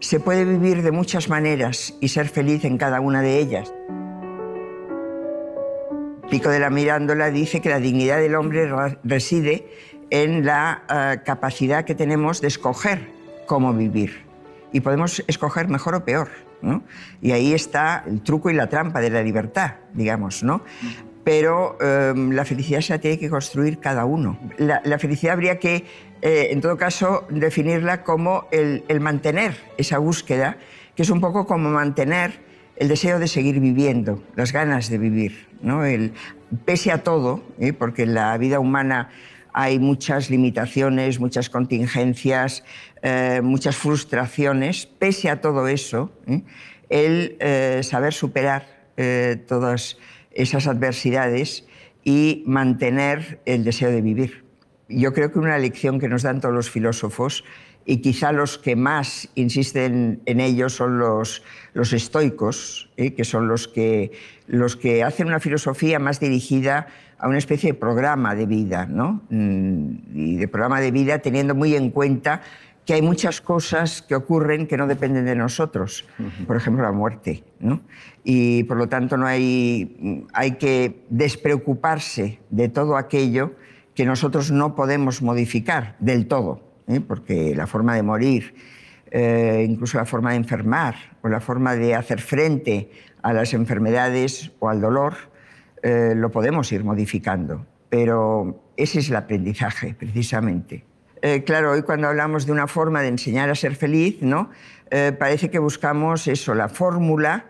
Se puede vivir de muchas maneras y ser feliz en cada una de ellas. Pico de la Mirándola dice que la dignidad del hombre reside en la eh, capacidad que tenemos de escoger cómo vivir. Y podemos escoger mejor o peor. Y ahí está el truco y la trampa de la libertad, digamos. ¿no? Pero em, la felicidad se la tiene que construir cada uno. La, felicidad habría que, eh, en todo caso, definirla como el, mantener esa búsqueda, que es un poco como mantener el deseo de seguir viviendo, las ganas de vivir, ¿no? el, pese a todo, ¿eh? porque en la vida humana hay muchas limitaciones, muchas contingencias, eh, muchas frustraciones. Pese a todo eso, el saber superar todas esas adversidades y mantener el deseo de vivir. Yo creo que una lección que nos dan todos los filósofos y quizá los que más insisten en ello son los, los estoicos, ¿eh? que son los que, los que hacen una filosofía más dirigida a una especie de programa de vida, ¿no? Mm, y de programa de vida teniendo muy en cuenta que hay muchas cosas que ocurren que no dependen de nosotros, por ejemplo la muerte, ¿no? y por lo tanto no hay, hay que despreocuparse de todo aquello que nosotros no podemos modificar del todo. ¿eh? porque la forma de morir, eh, incluso la forma de enfermar o la forma de hacer frente a las enfermedades o al dolor, eh, lo podemos ir modificando. Pero ese es el aprendizaje, precisamente. Claro, hoy cuando hablamos de una forma de enseñar a ser feliz, ¿no? parece que buscamos eso, la fórmula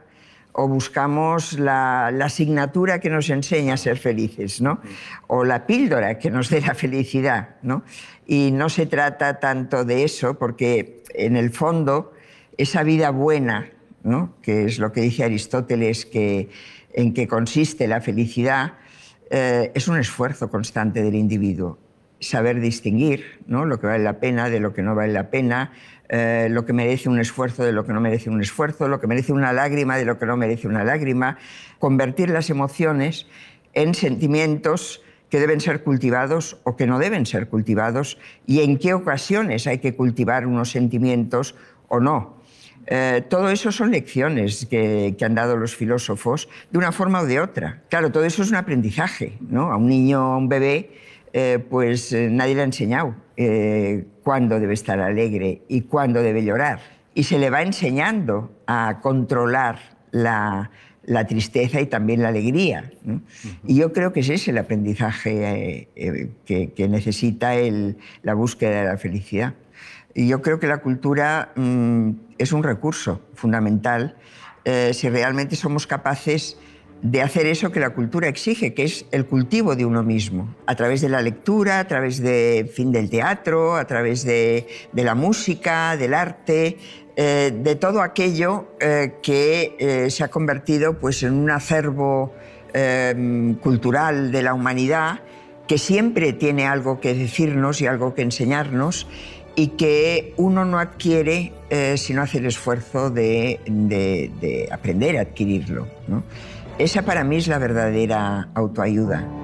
o buscamos la, asignatura que nos enseña a ser felices, ¿no? O la píldora que nos dé la felicidad, ¿no? Y no se trata tanto de eso, porque en el fondo esa vida buena, ¿no? que es lo que dice Aristóteles, que, en que consiste la felicidad, eh, es un esfuerzo constante del individuo. Saber distinguir ¿no? lo que vale la pena de lo que no vale la pena, eh, lo que merece un esfuerzo de lo que no merece un esfuerzo, lo que merece una lágrima de lo que no merece una lágrima, convertir las emociones en sentimientos que deben ser cultivados o que no deben ser cultivados y en qué ocasiones hay que cultivar unos sentimientos o no. Eh, todo eso son lecciones que, han dado los filósofos de una forma o de otra. Claro, todo eso es un aprendizaje. ¿no? A un niño, a un bebé, eh, pues nadie le ha enseñado cuándo debe estar alegre y cuándo debe llorar. Y se le va enseñando a controlar la, tristeza y también la alegría. Y yo creo que ese es el aprendizaje eh, eh, que, necesita la búsqueda de la felicidad. Y yo creo que la cultura mm, es un recurso fundamental eh, si realmente somos capaces de hacer eso que la cultura exige, que es el cultivo de uno mismo, a través de la lectura, a través de, fin, del teatro, a través de, la música, del arte, eh, de todo aquello eh, que eh, se ha convertido pues, en un acervo cultural de la humanidad que siempre tiene algo que decirnos y algo que enseñarnos y que uno no adquiere si no hace el esfuerzo de, de aprender a adquirirlo. ¿no? Esa para mí es la verdadera autoayuda.